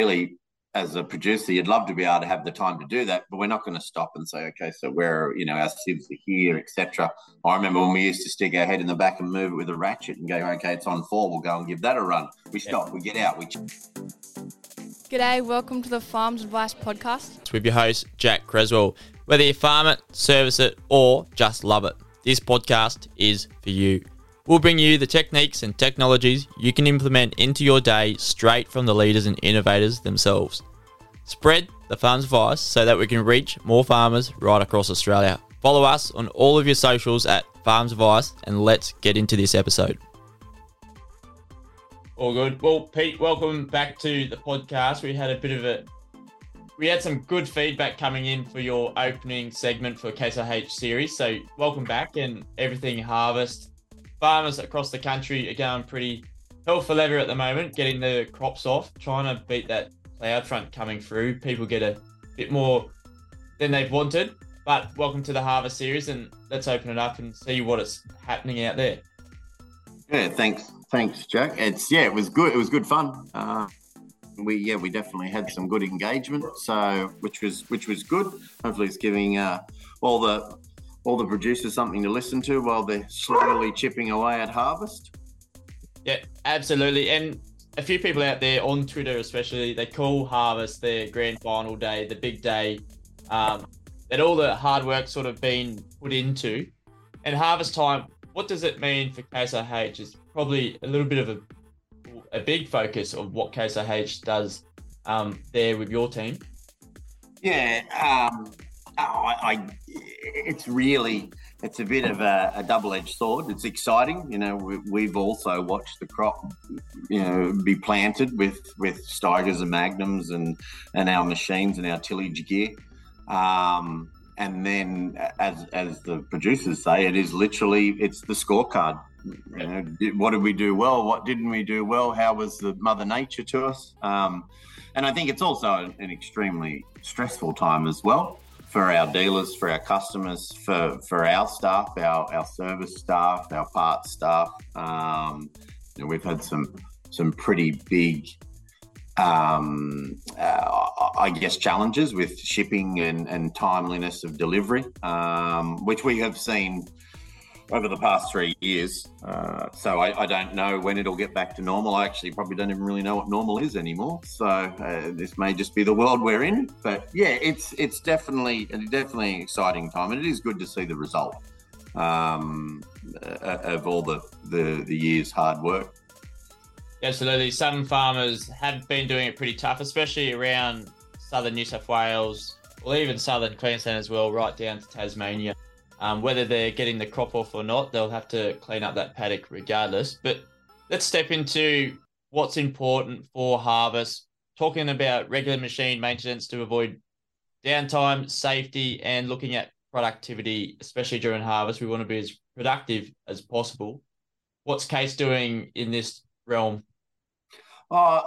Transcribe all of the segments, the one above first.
really, as a producer, you'd love to be able to have the time to do that, but we're not going to stop and say, okay, so where you know our sieves are here, etc. I remember when we used to stick our head in the back and move it with a ratchet and go, okay, it's on four, we'll go and give that a run. We stop, we get out, we. G'day, welcome to the Farms Advice Podcast. With your host, Jack Creswell. Whether you farm it, service it, or just love it, this podcast is for you. We'll bring you the techniques and technologies you can implement into your day straight from the leaders and innovators themselves. Spread the farm's advice so that we can reach more farmers right across Australia. Follow us on all of your socials at Farms Advice and let's get into this episode. All good. Well, Pete, welcome back to the podcast. We had a bit of a we had some good feedback coming in for your opening segment for IH series. So welcome back and everything harvest. Farmers across the country are going pretty hell for leather at the moment, getting the crops off, trying to beat that cloud front coming through. People get a bit more than they've wanted. But welcome to the harvest series and let's open it up and see what is happening out there. Yeah, thanks, thanks, Jack. It's yeah, it was good. It was good fun. Uh, we yeah we definitely had some good engagement so which was which was good hopefully it's giving uh, all the all the producers something to listen to while they're slowly chipping away at harvest? Yeah absolutely. And a few people out there on twitter especially they call harvest their grand final day the big day um, that all the hard work sort of been put into. And harvest time what does it mean for case IH is probably a little bit of a a big focus of what Case IH does um, there with your team? Yeah, um, oh, I, I, it's really it's a bit of a, a, double-edged sword. It's exciting, you know. We, have also watched the crop, you know, be planted with with Steigers and Magnums and and our machines and our tillage gear. Um, and then, as as the producers say, it is literally it's the scorecard. You know, what did we do well? What didn't we do well? How was the Mother Nature to us? Um, and I think it's also an extremely stressful time as well for our dealers, for our customers, for, for our staff, our, our service staff, our parts staff. Um, you know, we've had some some pretty big, um, uh, I guess, challenges with shipping and, and timeliness of delivery, um, which we have seen over the past three years. Uh, so I, I, don't know when it'll get back to normal. I actually probably don't even really know what normal is anymore. So uh, this may just be the world we're in. But yeah, it's it's definitely definitely an exciting time, and it is good to see the result um, uh, of all the, the the years hard work. Absolutely, some farmers have been doing it pretty tough, especially around southern New South Wales, or even southern Queensland as well, right down to Tasmania. Um, whether they're getting the crop off or not, they'll have to clean up that paddock regardless. But let's step into what's important for harvest. Talking about regular machine maintenance to avoid downtime, safety, and looking at productivity, especially during harvest. We want to be as productive as possible. What's Case doing in this realm? Uh,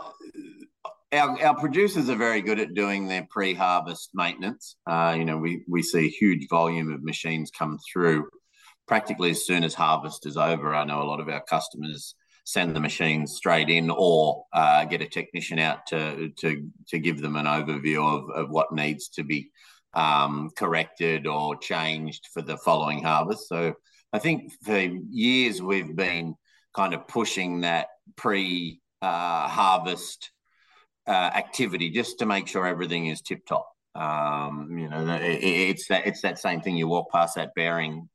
our, our producers are very good at doing their pre-harvest maintenance. Uh, you know, we, we see a huge volume of machines come through practically as soon as harvest is over. I know a lot of our customers send the machines straight in or uh, get a technician out to, to, to give them an overview of, of what needs to be um, corrected or changed for the following harvest. So I think for years we've been kind of pushing that pre uh, harvest uh, activity just to make sure everything is tip top. Um, you know, it, it's that it's that same thing. You walk past that bearing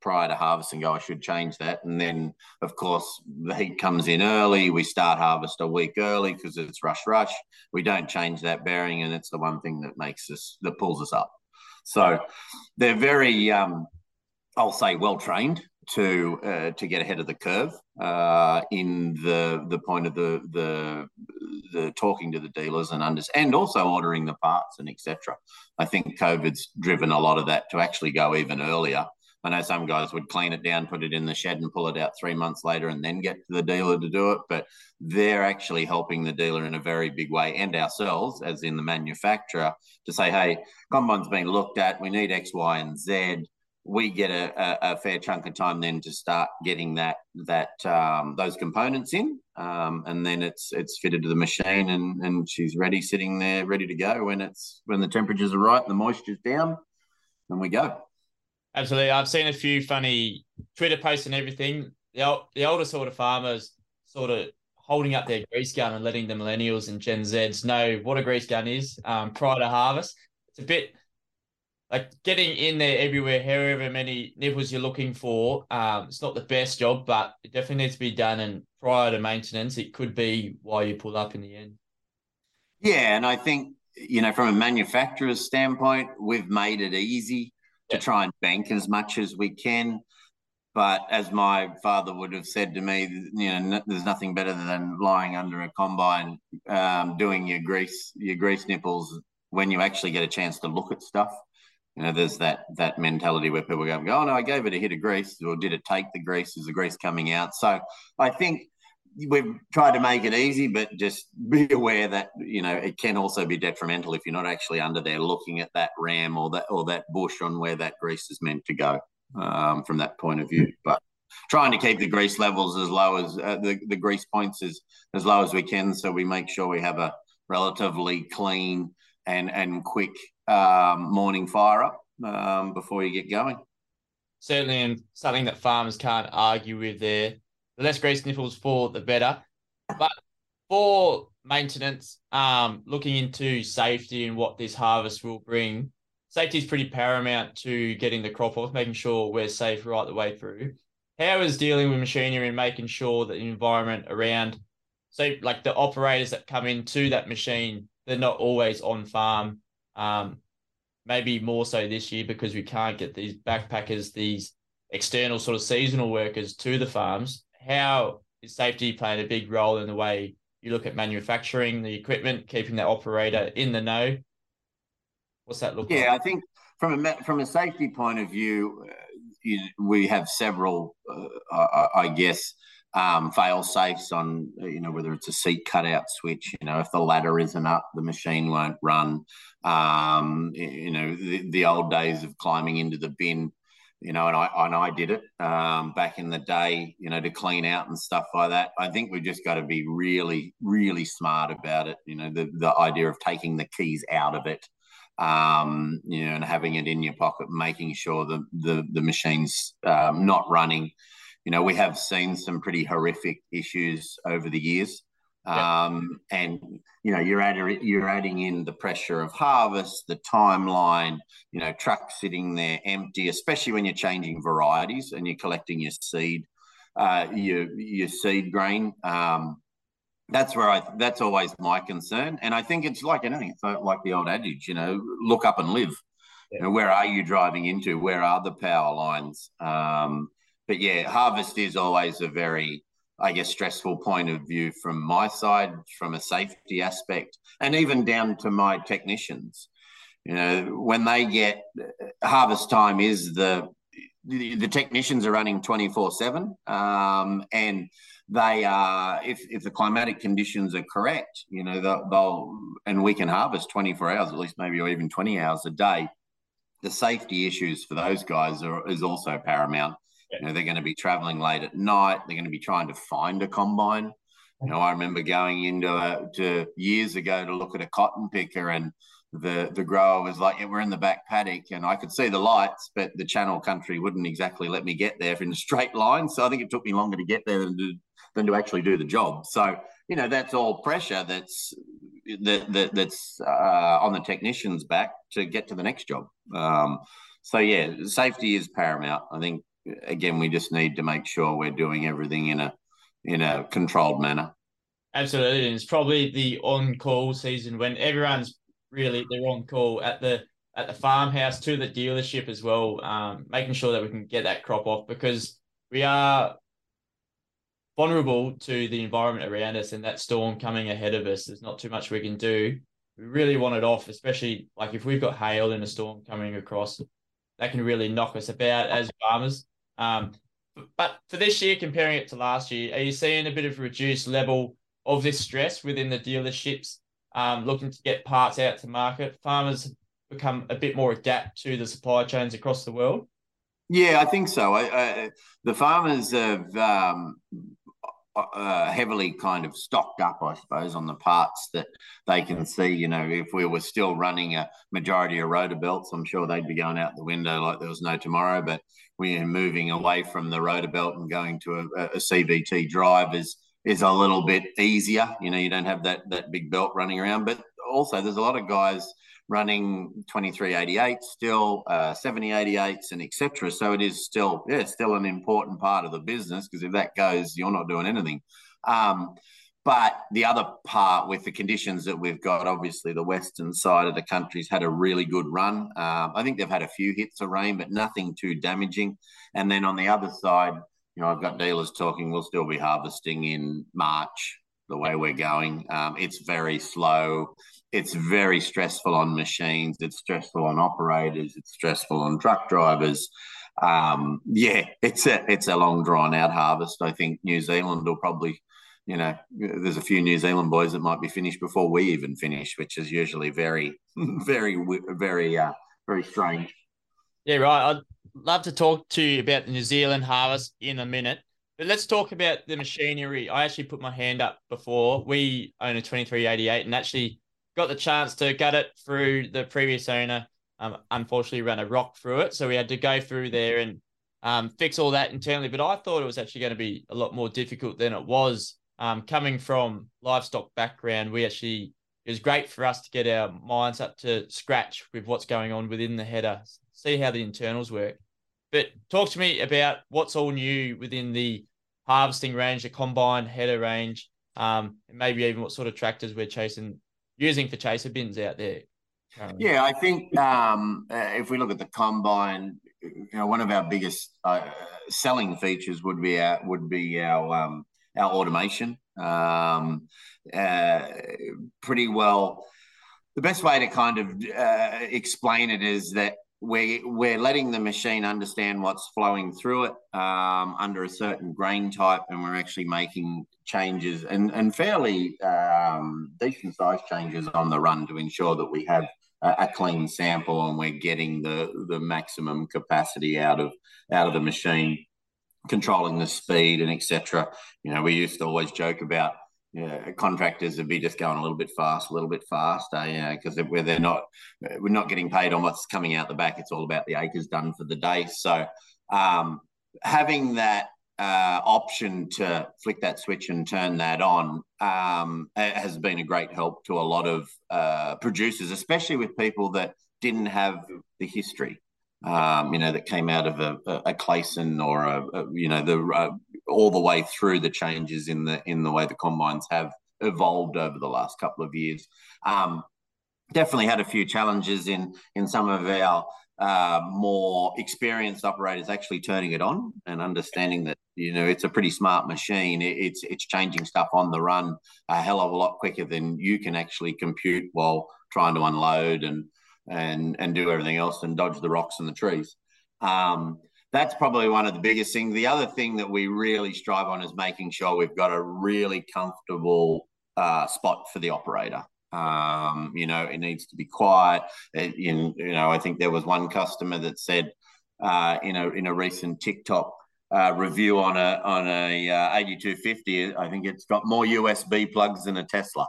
prior to harvest and go, I should change that. And then, of course, the heat comes in early. We start harvest a week early because it's rush, rush. We don't change that bearing, and it's the one thing that makes us that pulls us up. So they're very, um, I'll say, well trained to uh, to get ahead of the curve uh, in the the point of the the the talking to the dealers and under, and also ordering the parts and etc. I think COVID's driven a lot of that to actually go even earlier. I know some guys would clean it down, put it in the shed, and pull it out three months later, and then get to the dealer to do it. But they're actually helping the dealer in a very big way, and ourselves, as in the manufacturer, to say, "Hey, combine's been looked at. We need X, Y, and Z." we get a, a, a, fair chunk of time then to start getting that that um, those components in, um, and then it's it's fitted to the machine, and and she's ready, sitting there, ready to go when it's when the temperatures are right, the moisture's down, and we go. Absolutely, I've seen a few funny Twitter posts and everything. The the older sort of farmers sort of holding up their grease gun and letting the millennials and Gen Zs know what a grease gun is um, prior to harvest. It's a bit like getting in there everywhere, however many nipples you're looking for, um, it's not the best job, but it definitely needs to be done. And prior to maintenance, it could be why you pull up in the end. Yeah, and I think you know from a manufacturer's standpoint, we've made it easy to try and bank as much as we can. But as my father would have said to me, you know, there's nothing better than lying under a combine, um, doing your grease, your grease nipples when you actually get a chance to look at stuff. You know, there's that that mentality where people go, "Oh no, I gave it a hit of grease, or did it take the grease? Is the grease coming out?" So I think we've tried to make it easy, but just be aware that you know it can also be detrimental if you're not actually under there looking at that ram or that or that bush on where that grease is meant to go um, from that point of view. But trying to keep the grease levels as low as uh, the the grease points as as low as we can, so we make sure we have a relatively clean and and quick um, morning fire up um, before you get going. Certainly, and something that farmers can't argue with there. The less grease nipples for, the better. But for maintenance, um, looking into safety and what this harvest will bring, safety is pretty paramount to getting the crop off, making sure we're safe right the way through. How is dealing with machinery and making sure that the environment around, so like the operators that come into that machine, they're not always on farm um, maybe more so this year because we can't get these backpackers, these external sort of seasonal workers to the farms. How is safety playing a big role in the way you look at manufacturing the equipment, keeping that operator in the know? What's that look yeah, like? I think from a from a safety point of view, uh, you, we have several, uh, I, I guess, um, fail safes on you know whether it's a seat cutout switch you know if the ladder isn't up the machine won't run. Um, you know the, the, old days of climbing into the bin you know and i and i did it um, back in the day you know to clean out and stuff like that. I think we've just got to be really really smart about it you know the the idea of taking the keys out of it um, you know and having it in your pocket making sure the the, the machine's um, not running you know, we have seen some pretty horrific issues over the years. Um, and you know, you're adding you're adding in the pressure of harvest, the timeline, you know, trucks sitting there empty, especially when you're changing varieties and you're collecting your seed, uh, your your seed grain. Um, that's where I that's always my concern, and I think it's like anything. It's like the old adage, you know, look up and live. Yeah. You know, where are you driving into? Where are the power lines? Um, but yeah, harvest is always a very, I guess, stressful point of view from my side, from a safety aspect, and even down to my technicians. You know, when they get harvest time is the the, technicians are running 24 7 um, and they are if, if the climatic conditions are correct you know they'll, they'll and we can harvest 24 hours at least maybe or even 20 hours a day the safety issues for those guys are, is also paramount you know, they're going to be traveling late at night. They're going to be trying to find a combine. You know, I remember going into a, to years ago to look at a cotton picker, and the the grower was like, yeah, "We're in the back paddock," and I could see the lights, but the channel country wouldn't exactly let me get there in a straight line. So I think it took me longer to get there than to, than to actually do the job. So you know, that's all pressure that's that, that that's uh, on the technician's back to get to the next job. Um, so yeah, safety is paramount. I think again, we just need to make sure we're doing everything in a in a controlled manner. Absolutely, and it's probably the on-call season when everyone's really they're on call at the at the farmhouse to the dealership as well, um, making sure that we can get that crop off because we are vulnerable to the environment around us and that storm coming ahead of us. There's not too much we can do. We really want it off, especially like if we've got hail and a storm coming across, that can really knock us about as farmers. Um, but for this year, comparing it to last year, are you seeing a bit of reduced level of this stress within the dealerships um, looking to get parts out to market? Farmers have become a bit more adapt to the supply chains across the world. Yeah, I think so. I, I, the farmers have um, uh, heavily kind of stocked up, I suppose, on the parts that they can see. You know, if we were still running a majority of rotor belts, I'm sure they'd be going out the window like there was no tomorrow. But we're moving away from the rotor belt and going to a, a CVT drive is is a little bit easier. You know, you don't have that that big belt running around, but also there's a lot of guys running 2388 still uh, 7088s and etc so it is still yeah still an important part of the business because if that goes you're not doing anything. Um, but the other part with the conditions that we've got obviously the western side of the country's had a really good run. Um, i think they've had a few hits of rain but nothing too damaging. And then on the other side you know i've got dealers talking we'll still be harvesting in march the way we're going um, it's very slow it's very stressful on machines. It's stressful on operators. It's stressful on truck drivers. Um, yeah, it's a it's a long drawn out harvest. I think New Zealand will probably, you know, there's a few New Zealand boys that might be finished before we even finish, which is usually very, very, very, uh, very strange. Yeah, right. I'd love to talk to you about the New Zealand harvest in a minute. But let's talk about the machinery. I actually put my hand up before. We own a 2388 and actually got the chance to gut it through the previous owner. Um, unfortunately, ran a rock through it, so we had to go through there and um, fix all that internally. But I thought it was actually going to be a lot more difficult than it was. Um, coming from livestock background, we actually it was great for us to get our minds up to scratch with what's going on within the header, see how the internals work. But talk to me about what's all new within the harvesting range, the combine header range, um, and maybe even what sort of tractors we're chasing using for chaser bins out there. Currently. Yeah, I think um, uh, if we look at the combine, you know, one of our biggest uh, selling features would be our would be our um, our automation. Um, uh, pretty well, the best way to kind of uh, explain it is that we're we're letting the machine understand what's flowing through it um, under a certain grain type, and we're actually making changes and, and fairly um, decent size changes on the run to ensure that we have a, a, clean sample and we're getting the, the maximum capacity out of out of the machine, controlling the speed and etc. You know, we used to always joke about know, contractors would be just going a little bit fast, a little bit faster, you know, because where they're not, we're not getting paid on what's coming out the back. It's all about the acres done for the day. So um, having that uh, option to flick that switch and turn that on um, has been a great help to a lot of uh, producers, especially with people that didn't have the history. Um, you know, that came out of a, a Clayson or a, a you know the uh, all the way through the changes in the in the way the combines have evolved over the last couple of years. Um, definitely had a few challenges in in some of our uh, more experienced operators actually turning it on and understanding that you know it's a pretty smart machine. it's it's changing stuff on the run a hell of a lot quicker than you can actually compute while trying to unload and and and do everything else and dodge the rocks and the trees. Um, that's probably one of the biggest things. The other thing that we really strive on is making sure we've got a really comfortable uh, spot for the operator. Um, you know, it needs to be quiet. It, in, you know, I think there was one customer that said uh, in a in a recent TikTok uh, review on a on a uh, 8250, I think it's got more USB plugs than a Tesla.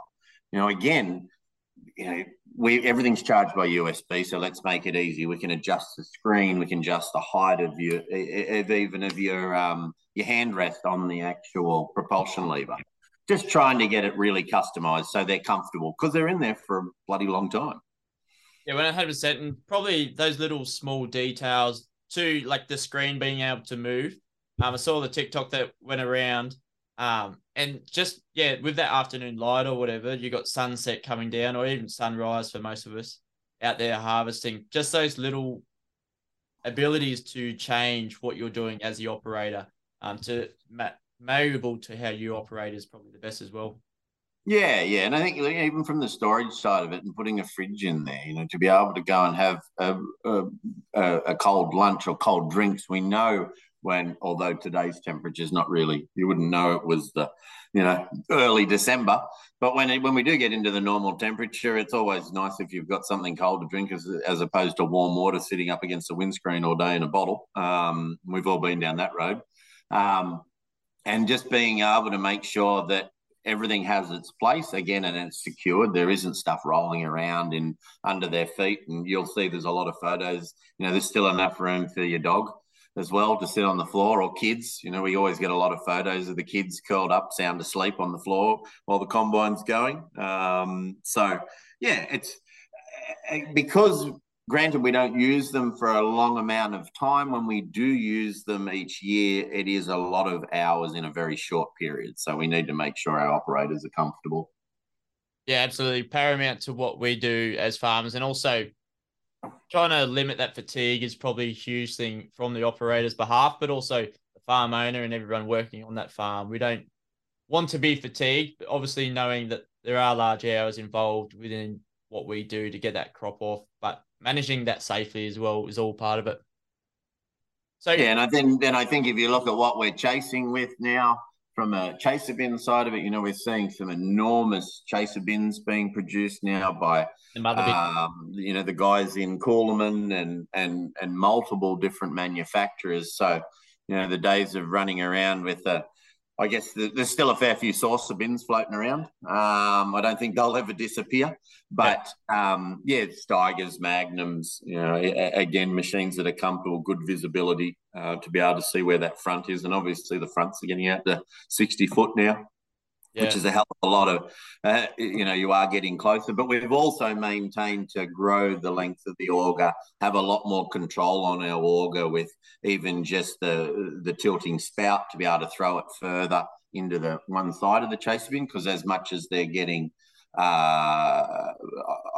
You know, again, you know, we everything's charged by USB, so let's make it easy. We can adjust the screen, we can adjust the height of your, of even of your um, your hand rest on the actual propulsion lever just trying to get it really customized so they're comfortable because they're in there for a bloody long time. Yeah, one hundred percent, and probably those little small details too, like the screen being able to move. Um, I saw the TikTok that went around, um, and just yeah, with that afternoon light or whatever, you got sunset coming down, or even sunrise for most of us out there harvesting. Just those little abilities to change what you're doing as the operator, um, to malleable to how you operate is probably the best as well. Yeah, yeah, and I think even from the storage side of it, and putting a fridge in there, you know, to be able to go and have a, a, a cold lunch or cold drinks, we know when although today's temperature is not really you wouldn't know it was the you know early December. But when it, when we do get into the normal temperature, it's always nice if you've got something cold to drink as, as opposed to warm water sitting up against the windscreen all day in a bottle. Um, we've all been down that road. Um, and just being able to make sure that everything has its place again and it's secured there isn't stuff rolling around in under their feet and you'll see there's a lot of photos you know there's still enough room for your dog as well to sit on the floor or kids you know we always get a lot of photos of the kids curled up sound asleep on the floor while the combine's going um, so yeah it's eh, because Granted, we don't use them for a long amount of time. When we do use them each year, it is a lot of hours in a very short period. So we need to make sure our operators are comfortable. Yeah, absolutely. Paramount to what we do as farmers. And also trying to limit that fatigue is probably a huge thing from the operator's behalf, but also the farm owner and everyone working on that farm. We don't want to be fatigued, but obviously knowing that there are large hours involved within what we do to get that crop off. But managing that safely as well is all part of it. So yeah, and I think then I think if you look at what we're chasing with now from a chaser bin side of it, you know, we're seeing some enormous chaser bins being produced now by um, you know the guys in Coolamon and and and multiple different manufacturers. So you know the days of running around with a I guess there's still a fair few saucer bins floating around. Um, I don't think they'll ever disappear, but um, yeah, Steigers, Magnums, you know, again, machines that are comfortable, good visibility uh, to be able to see where that front is, and obviously the fronts are getting out to 60 foot now yeah. which is a hell of a lot of, uh, you know, you are getting closer. But we've also maintained to grow the length of the auger, have a lot more control on our auger with even just the the tilting spout to be able to throw it further into the one side of the chaser bin because as much as they're getting uh,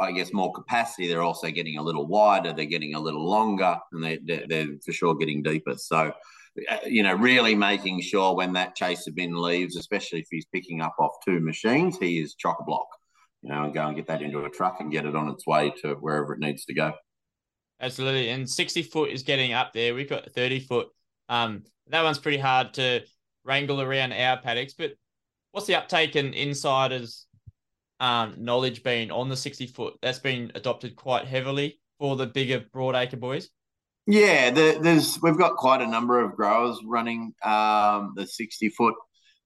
I guess more capacity. They're also getting a little wider. They're getting a little longer, and they, they're, they're for sure getting deeper. So uh, you know, really making sure when that chaser bin leaves, especially if he's picking up off two machines, he is chock a block, you know, and go and get that into a truck and get it on its way to wherever it needs to go. Absolutely. And 60 foot is getting up there. We've got 30 foot. Um, that one's pretty hard to wrangle around our paddocks, but what's the uptake and insiders um, knowledge being on the 60 foot? That's been adopted quite heavily for the bigger broadacre boys. Yeah, the, there's we've got quite a number of growers running um, the 60 foot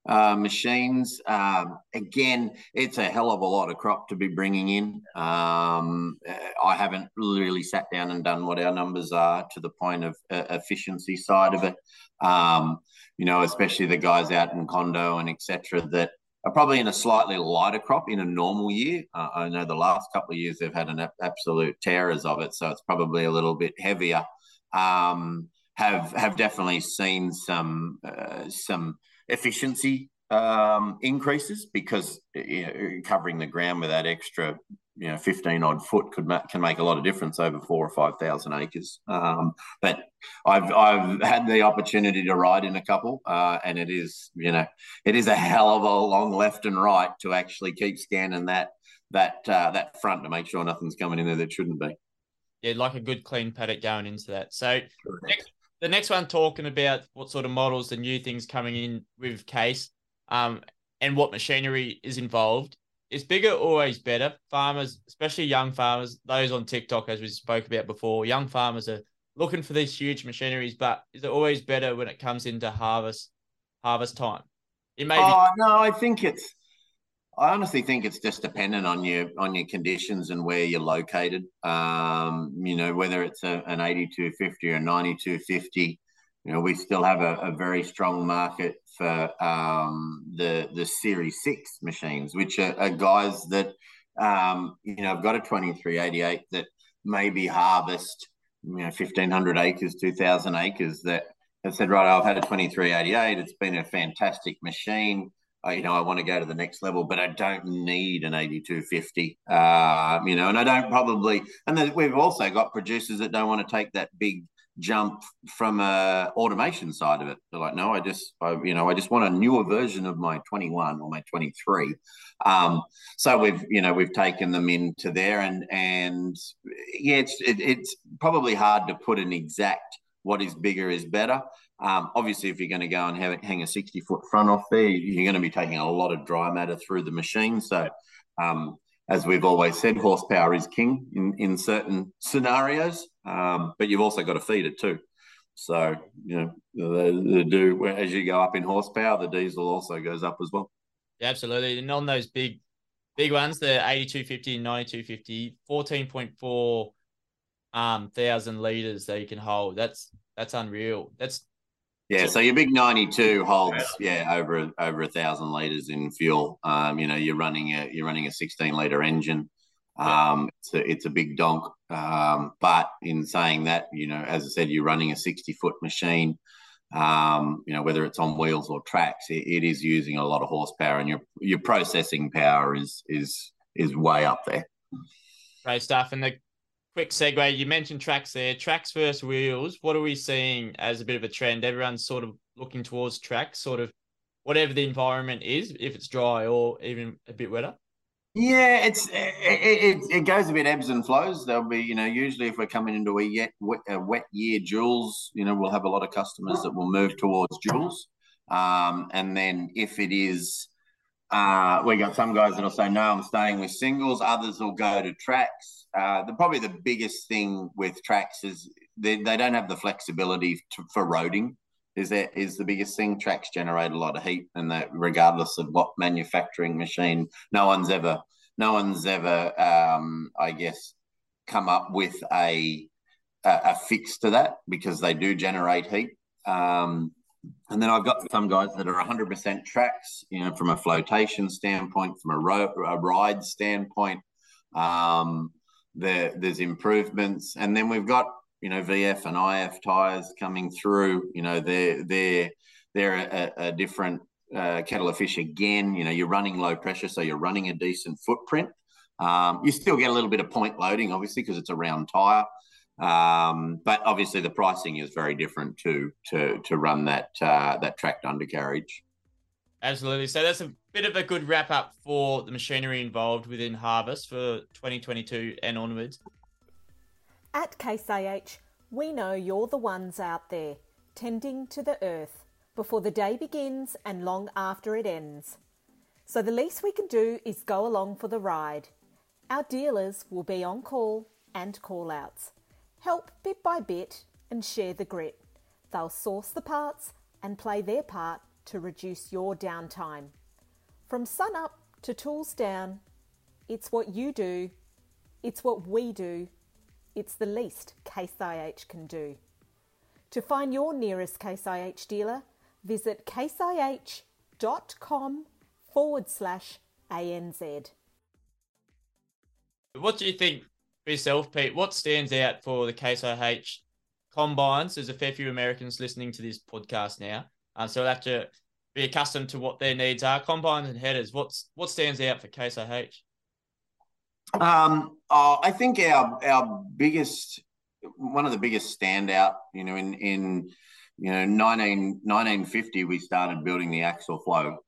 uh, machines. Um, again, it's a hell of a lot of crop to be bringing in. Um, I haven't really sat down and done what our numbers are to the point of uh, efficiency side of it. Um, you know, especially the guys out in Condo and etc. that probably in a slightly lighter crop in a normal year. Uh, I know the last couple of years they've had an absolute terrors of it, so it's probably a little bit heavier um, have have definitely seen some uh, some efficiency um, increases because you know, covering the ground with that extra you know 15 odd foot could ma- can make a lot of difference over four or five thousand acres um, but I've I've had the opportunity to ride in a couple uh, and it is you know it is a hell of a long left and right to actually keep scanning that that uh, that front to make sure nothing's coming in there that shouldn't be yeah, like a good clean paddock going into that. So next, the next one talking about what sort of models, the new things coming in with case, um, and what machinery is involved. Is bigger always better? Farmers, especially young farmers, those on TikTok, as we spoke about before, young farmers are looking for these huge machineries, but is it always better when it comes into harvest harvest time? It may oh, no, I think it's I honestly think it's just dependent on your on your conditions and where you're located. Um, you know, whether it's a, an 8250 or 9250, you know, we still have a, a very strong market for um, the the Series Six machines, which are, are guys that um, you know I've got a 2388 that maybe harvest you know 1500 acres, 2000 acres that have said, right, I've had a 2388. It's been a fantastic machine you know, I want to go to the next level, but I don't need an 8250, uh, you know, and I don't probably, and we've also got producers that don't want to take that big jump from a automation side of it. They're like, no, I just, I, you know, I just want a newer version of my 21 or my 23. Um, so we've, you know, we've taken them into there and, and yeah, it's, it, it's probably hard to put an exact what is bigger is better. Um, obviously, if you're going to go and have, it, hang a 60 foot front off there, you're going to be taking a lot of dry matter through the machine. So, um, as we've always said, horsepower is king in, in certain scenarios, um, but you've also got to feed it too. So, you know, the, the do as you go up in horsepower, the diesel also goes up as well. Yeah, absolutely. And on those big, big ones, the 8250 and 9250, 14.4 um thousand liters that you can hold. That's that's unreal. That's yeah, so your big ninety-two holds yeah over over a thousand liters in fuel. Um, you know, you're running a you're running a sixteen liter engine. Um, it's a it's a big donk. Um, but in saying that, you know, as I said, you're running a sixty foot machine. Um, you know, whether it's on wheels or tracks, it, it is using a lot of horsepower, and your your processing power is is is way up there. Great stuff. And the quick segue. You mentioned tracks there. Tracks versus wheels. What are we seeing as a bit of a trend? Everyone's sort of looking towards tracks, sort of whatever the environment is, if it's dry or even a bit wetter. Yeah, it's it, it, it goes a bit ebbs and flows. There'll be, you know, usually if we're coming into a, yet, wet, a wet year duals, you know, we'll have a lot of customers that will move towards duals. Um, and then if it is, uh, we got some guys that'll say, no, I'm staying with singles. Others will go to tracks. Uh, the probably the biggest thing with tracks is they, they don't have the flexibility to, for roading. Is that is the biggest thing? Tracks generate a lot of heat, and that regardless of what manufacturing machine, no one's ever no one's ever um, I guess come up with a, a, a fix to that because they do generate heat. Um, and then I've got some guys that are 100% tracks, you know, from a flotation standpoint, from a, ro- a ride standpoint. Um, there, there's improvements, and then we've got you know VF and IF tires coming through. You know they're they're they're a, a different uh, kettle of fish again. You know you're running low pressure, so you're running a decent footprint. Um, you still get a little bit of point loading, obviously, because it's a round tire. Um, but obviously, the pricing is very different to to to run that uh, that tracked undercarriage. Absolutely. So that's a bit of a good wrap up for the machinery involved within Harvest for 2022 and onwards. At Case IH, we know you're the ones out there tending to the earth before the day begins and long after it ends. So the least we can do is go along for the ride. Our dealers will be on call and call outs. Help bit by bit and share the grit. They'll source the parts and play their part to reduce your downtime. From sun up to tools down, it's what you do, it's what we do, it's the least Case IH can do. To find your nearest Case IH dealer, visit caseih.com forward slash ANZ. What do you think for yourself, Pete? What stands out for the Case IH combines? There's a fair few Americans listening to this podcast now. Um, so we'll have to be accustomed to what their needs are. Combines and headers. What's what stands out for Case IH? Um, uh, I think our our biggest one of the biggest standout, you know, in in you know 19, 1950 we started building the Axial-Flow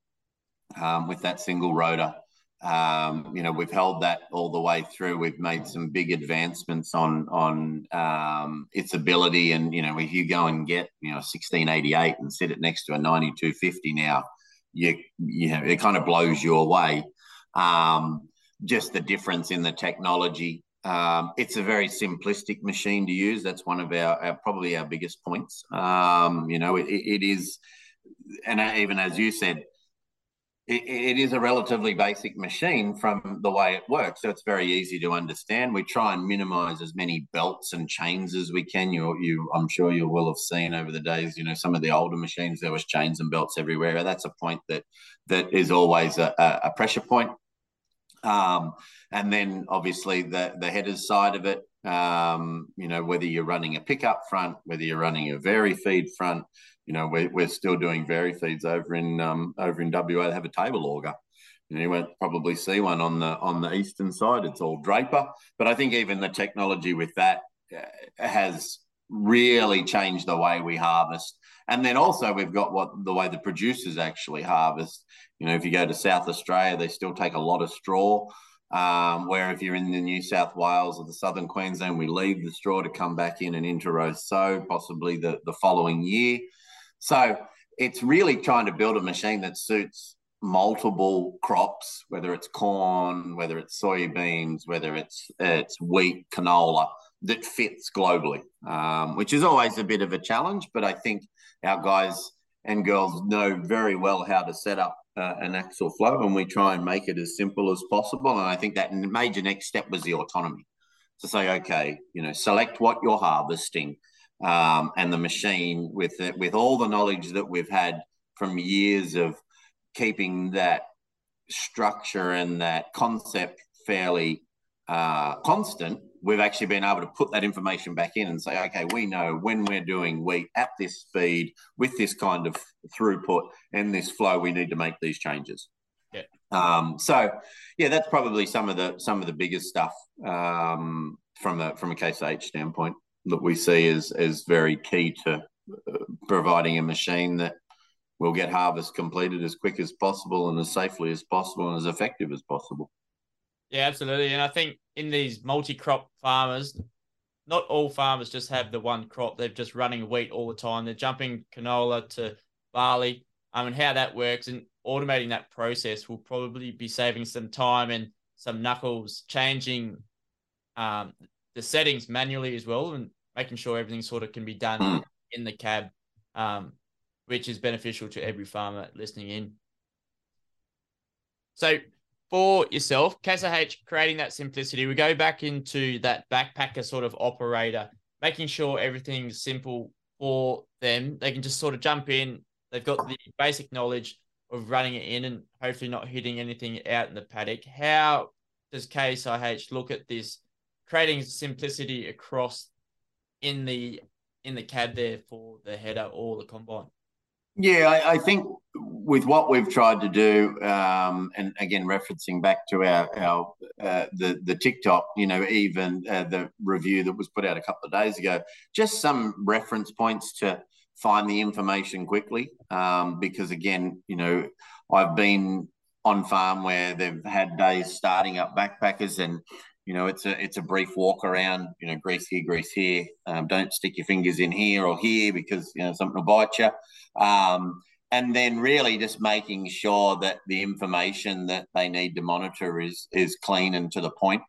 um, with that single rotor. Um, you know, we've held that all the way through. We've made some big advancements on on um, its ability, and you know, if you go and get you know 1688 and sit it next to a 9250 now, you you know, it kind of blows you away. Um, just the difference in the technology. Um, it's a very simplistic machine to use. That's one of our, our probably our biggest points. Um, you know, it, it is, and even as you said, it, it is a relatively basic machine from the way it works. So it's very easy to understand. We try and minimize as many belts and chains as we can. You, you, I'm sure you will have seen over the days. You know, some of the older machines there was chains and belts everywhere. That's a point that that is always a, a pressure point. Um, and then obviously the the headers side of it. Um, you know, whether you're running a pickup front, whether you're running a vari feed front, you know, we're, we're still doing vari feeds over in um, over in WA. They have a table auger. You, know, you won't probably see one on the on the eastern side. It's all Draper, but I think even the technology with that uh, has really changed the way we harvest. And then also we've got what the way the producers actually harvest. You know, if you go to South Australia, they still take a lot of straw. Um, where if you're in the New South Wales or the Southern Queensland, we leave the straw to come back in and into sow, possibly the, the following year. So it's really trying to build a machine that suits multiple crops, whether it's corn, whether it's soybeans, whether it's it's wheat, canola, that fits globally, um, which is always a bit of a challenge. But I think our guys and girls know very well how to set up uh, an Axial-Flow, and we try and make it as simple as possible. And I think that major next step was the autonomy to say, okay, you know, select what you're harvesting, um, and the machine with it, with all the knowledge that we've had from years of keeping that structure and that concept fairly uh, constant, we've actually been able to put that information back in and say, okay, we know when we're doing wheat at this speed with this kind of throughput and this flow, we need to make these changes. Yeah. Um, so, yeah, that's probably some of the some of the biggest stuff um, from a from a Case IH standpoint that we see as as very key to uh, providing a machine that will get harvest completed as quick as possible and as safely as possible and as effective as possible. Yeah, absolutely. And I think in these multi-crop farmers, not all farmers just have the one crop. They're just running wheat all the time. They're jumping canola to barley. I mean, how that works and automating that process will probably be saving some time and some knuckles, changing um, the settings manually as well, and making sure everything sort of can be done hmm. in the cab, um, which is beneficial to every farmer listening in. So for yourself, IH creating that simplicity. We go back into that backpacker sort of operator, making sure everything's simple for them. They can just sort of jump in. They've got the basic knowledge of running it in and hopefully not hitting anything out in the paddock. How does IH look at this, creating simplicity across in the in the cab there for the header or the combine? Yeah, I, I, think with what we've tried to do, um, and again referencing back to our our uh, the the TikTok, you know, even uh, the review that was put out a couple of days ago, just some reference points to find the information quickly. Um, because again, you know, I've been on farm where they've had days starting up backpackers and you know it's a it's a brief walk around you know grease here grease here. Um, don't stick your fingers in here or here because you know something will bite you. Um, and then really just making sure that the information that they need to monitor is is clean and to the point.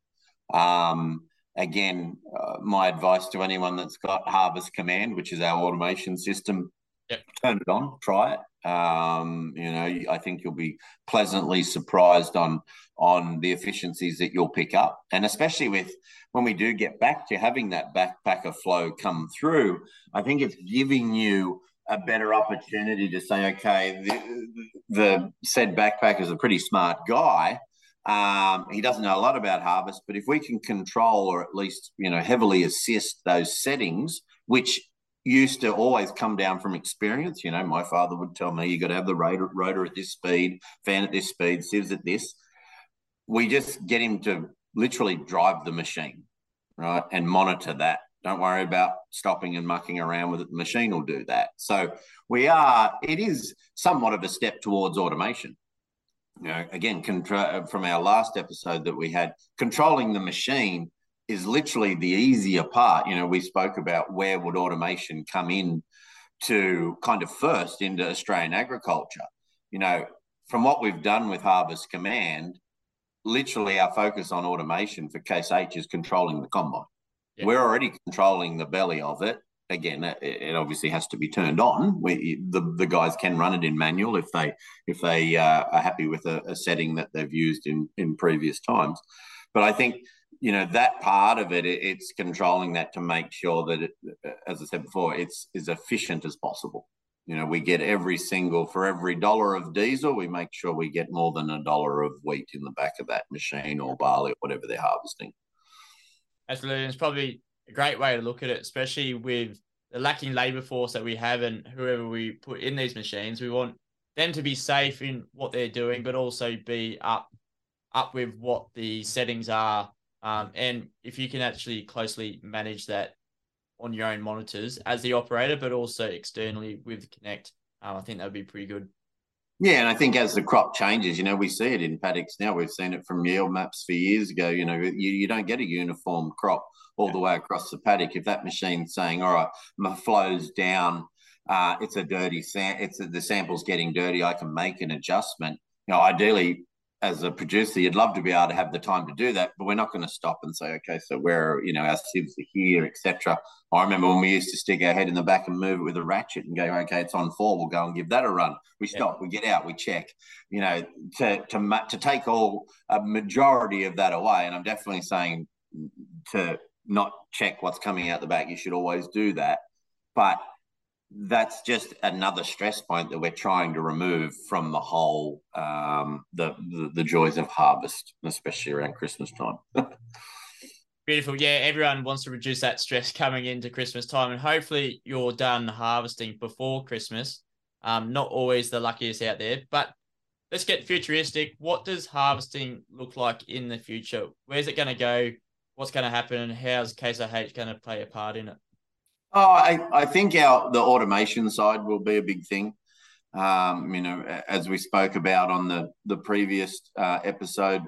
Um, again uh, my advice to anyone that's got harvest command which is our automation system yep. turn it on try it um, you know, I think you'll be pleasantly surprised on on the efficiencies that you'll pick up, and especially with when we do get back to having that backpacker flow come through. I think it's giving you a better opportunity to say, okay, the, the said backpacker is a pretty smart guy. Um, he doesn't know a lot about harvest, but if we can control or at least you know heavily assist those settings, which used to always come down from experience. You know, my father would tell me you got to have the rotor, rotor at this speed, fan at this speed, sieves at this. We just get him to literally drive the machine, right, and monitor that. Don't worry about stopping and mucking around with it. The machine will do that. So we are. It is somewhat of a step towards automation. You know, again, contra- from our last episode that we had, controlling the machine is literally the easier part. You know, we spoke about where would automation come in to kind of first into Australian agriculture. You know, from what we've done with Harvest Command, literally our focus on automation for Case IH is controlling the combine. Yeah. We're already controlling the belly of it. Again, it obviously has to be turned on. We, the the guys can run it in manual if they if they uh, are happy with a, a setting that they've used in in previous times. But I think you know that part of it, it's controlling that to make sure that it, as i said before it's as efficient as possible. You know we get every single for every dollar of diesel we make sure we get more than a dollar of wheat in the back of that machine or barley or whatever they're harvesting. Absolutely. It's probably a great way to look at it especially with the lacking labor force that we have and whoever we put in these machines. We want them to be safe in what they're doing but also be up up with what the settings are um, and if you can actually closely manage that on your own monitors as the operator, but also externally with Connect, um, I think that would be pretty good. Yeah, and I think as the crop changes, you know, we see it in paddocks now. We've seen it from yield maps for years ago. You know, you, you don't get a uniform crop all the way across the paddock. If that machine's saying, all right, my flow's down uh, it's a dirty sam- it's a, the sample's getting dirty. I can make an adjustment. You know, ideally, as a producer, you'd love to be able to have the time to do that, but we're not going to stop and say, okay, so where you know our sieves are here, etc. I remember when we used to stick our head in the back and move it with a ratchet and go, okay, it's on four, we'll go and give that a run. We stop, yeah. we get out, we check. You know, to to to take all a majority of that away, and I'm definitely saying to not check what's coming out the back. You should always do that, but that's just another stress point that we're trying to remove from the whole um, the, the, the joys of harvest, especially around Christmas time. Beautiful, yeah. Everyone wants to reduce that stress coming into Christmas time, and hopefully you're done harvesting before Christmas. Um, not always the luckiest out there, but let's get futuristic. What does harvesting look like in the future? Where's it going to go? What's going to happen, and how's IH going to play a part in it? Oh, I, I think our the automation side will be a big thing. Um, you know, as we spoke about on the the previous uh, episode,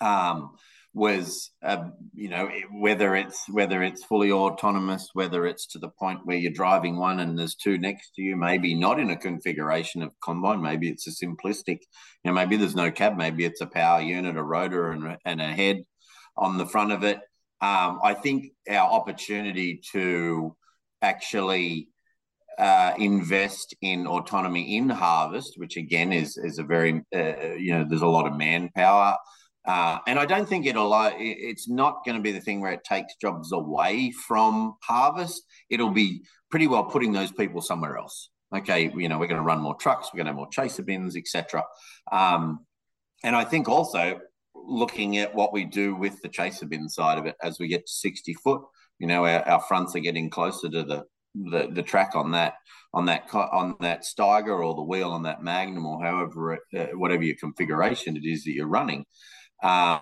um, was uh, you know whether it's whether it's fully autonomous, whether it's to the point where you're driving one and there's two next to you, maybe not in a configuration of combine, maybe it's a simplistic, you know, maybe there's no cab, maybe it's a power unit, a rotor, and, and a head on the front of it. Um, I think our opportunity to actually uh, invest in autonomy in harvest, which again is is a very uh, you know there's a lot of manpower, uh, and I don't think it'll it's not going to be the thing where it takes jobs away from harvest. It'll be pretty well putting those people somewhere else. Okay, you know we're going to run more trucks, we're going to have more chaser bins, etc. Um, and I think also looking at what we do with the chaser bin side of it as we get to 60 foot you know our, our fronts are getting closer to the, the the track on that on that on that Steiger or the wheel on that Magnum or however uh, whatever your configuration it is that you're running. Uh,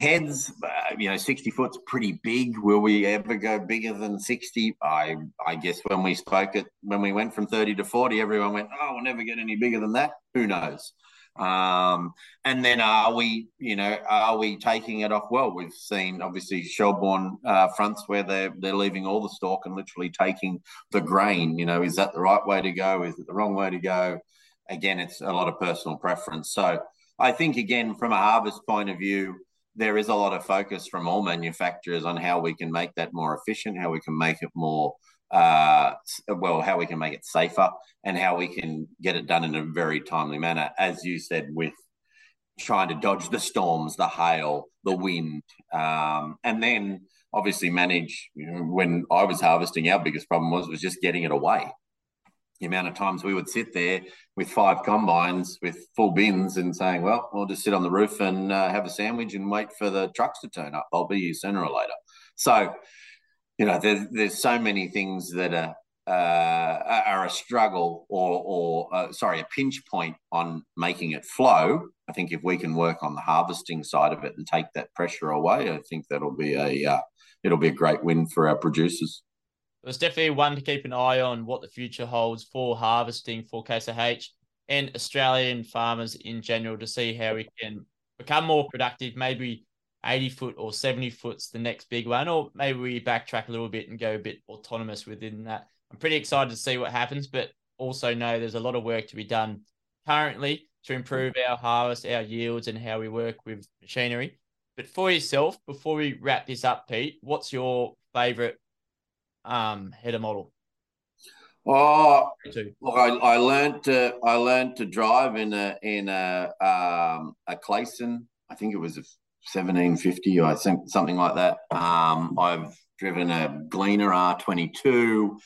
heads, uh, you know, 60 foot's pretty big. Will we ever go bigger than 60? I I guess when we spoke it when we went from 30 to 40, everyone went, "Oh, we'll never get any bigger than that." Who knows? Um, and then are we, you know, are we taking it off well? We've seen obviously Shelbourne uh, fronts where they're they're leaving all the stalk and literally taking the grain. You know, is that the right way to go? Is it the wrong way to go? Again, it's a lot of personal preference. So I think again, from a harvest point of view, there is a lot of focus from all manufacturers on how we can make that more efficient, how we can make it more uh, well, how we can make it safer and how we can get it done in a very timely manner. As you said, with trying to dodge the storms, the hail, the wind, um, and then obviously manage. You know, when I was harvesting, our biggest problem was was just getting it away. The amount of times we would sit there with five combines with full bins and saying, "Well, we'll just sit on the roof and uh, have a sandwich and wait for the trucks to turn up. I'll be here sooner or later." So you know, there's there's so many things that are uh, are a struggle or or uh, sorry, a pinch point on making it flow. I think if we can work on the harvesting side of it and take that pressure away, I think that'll be a uh, it'll be a great win for our producers. There's definitely one to keep an eye on what the future holds for harvesting for IH and Australian farmers in general to see how we can become more productive, maybe 80 foot or 70 foot's the next big one, or maybe we backtrack a little bit and go a bit autonomous within that. I'm pretty excited to see what happens, but also know there's a lot of work to be done currently to improve our harvest, our yields, and how we work with machinery. But for yourself, before we wrap this up, Pete, what's your favorite um, header model? Oh, look, I, I learned to I learned to drive in a in a um, a Clayson. I think it was a 1750, I think something like that. Um, I've driven a Gleaner R22,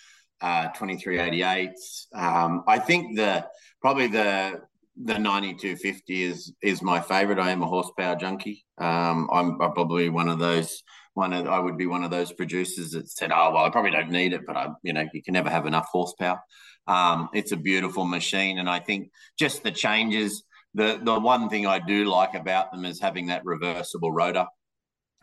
uh, 2388. Um, I think the probably the the 9250 is is my favorite. I am a horsepower junkie. Um, I'm, I'm, probably one of those one of I would be one of those producers that said, "Oh well, I probably don't need it, but I you know you can never have enough horsepower." Um, it's a beautiful machine, and I think just the changes the the one thing I do like about them is having that reversible rotor.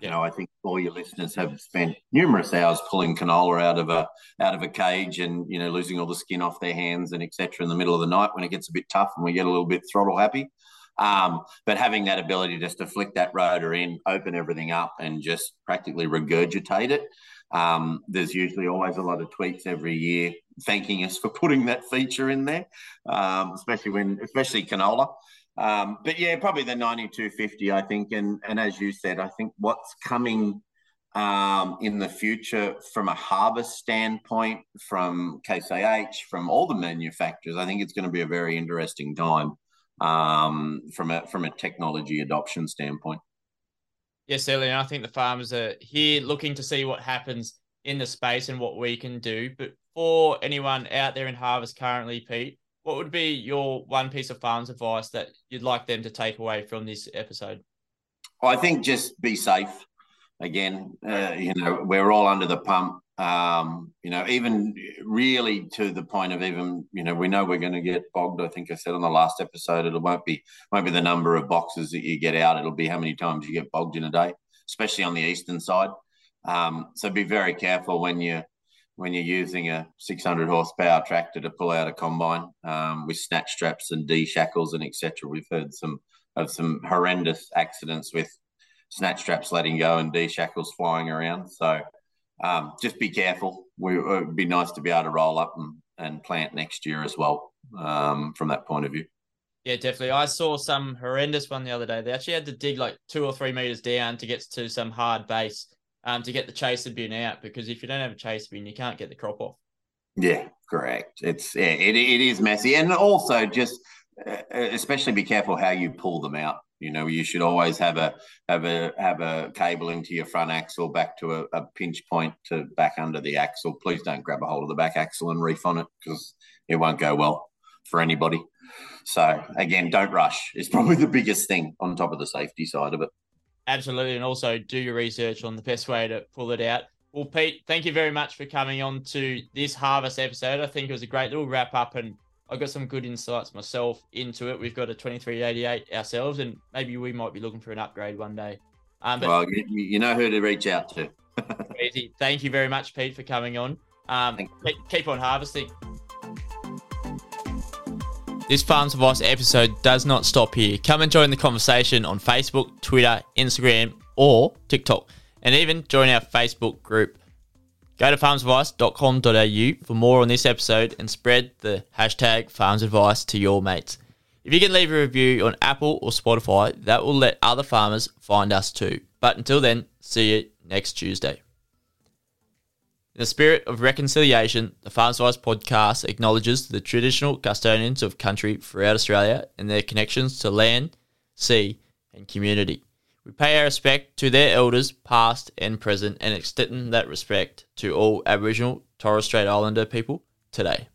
You know, I think all your listeners have spent numerous hours pulling canola out of a out of a cage and you know losing all the skin off their hands and etc. in the middle of the night when it gets a bit tough and we get a little bit throttle happy. Um, but having that ability just to flick that rotor in, open everything up, and just practically regurgitate it. Um, there's usually always a lot of tweets every year thanking us for putting that feature in there, um, especially when, especially canola. Um, but yeah, probably the 9250, I think. And, and as you said, I think what's coming um, in the future from a harvest standpoint, from Case IH, from all the manufacturers, I think it's going to be a very interesting time um, from a from a technology adoption standpoint. Yes, certainly. I think the farmers are here looking to see what happens in the space and what we can do. But for anyone out there in harvest currently, Pete, what would be your one piece of farms advice that you'd like them to take away from this episode? I think just be safe. Again, uh, you know, we're all under the pump. Um, you know, even really to the point of even, you know, we know we're going to get bogged. I think I said on the last episode, it won't be won't be the number of boxes that you get out. It'll be how many times you get bogged in a day, especially on the eastern side. Um, so be very careful when you when you're using a 600 horsepower tractor to pull out a combine um, with snatch straps and D shackles and etc. We've heard some of some horrendous accidents with snatch straps letting go and D shackles flying around. So um, just be careful. We, it would be nice to be able to roll up and, and plant next year as well um, from that point of view. Yeah, definitely. I saw some horrendous one the other day. They actually had to dig like two or three meters down to get to some hard base um, to get the chaser bin out because if you don't have a chaser bin, you can't get the crop off. Yeah, correct. It's yeah, it, it is messy, and also just uh, especially be careful how you pull them out. You know, you should always have a have a have a cable into your front axle back to a, a pinch point to back under the axle. Please don't grab a hold of the back axle and reef on it because it won't go well for anybody. So again, don't rush. It's probably the biggest thing on top of the safety side of it. Absolutely. And also do your research on the best way to pull it out. Well, Pete, thank you very much for coming on to this harvest episode. I think it was a great little wrap up and I got some good insights myself into it. We've got a 2388 ourselves and maybe we might be looking for an upgrade one day. Um, well, you, you know who to reach out to. easy. Thank you very much, Pete, for coming on. Um, keep, keep on harvesting. This Farms Advice episode does not stop here. Come and join the conversation on Facebook, Twitter, Instagram, or TikTok, and even join our Facebook group. Go to farmsadvice.com.au for more on this episode and spread the hashtag farmsadvice to your mates. If you can leave a review on Apple or Spotify, that will let other farmers find us too. But until then, see you next Tuesday. In the spirit of reconciliation, the Farms Advice podcast acknowledges the traditional custodians of country throughout Australia and their connections to land, sea, and community. We pay our respect to their elders, past and present, and extend that respect to all Aboriginal Torres Strait Islander people today.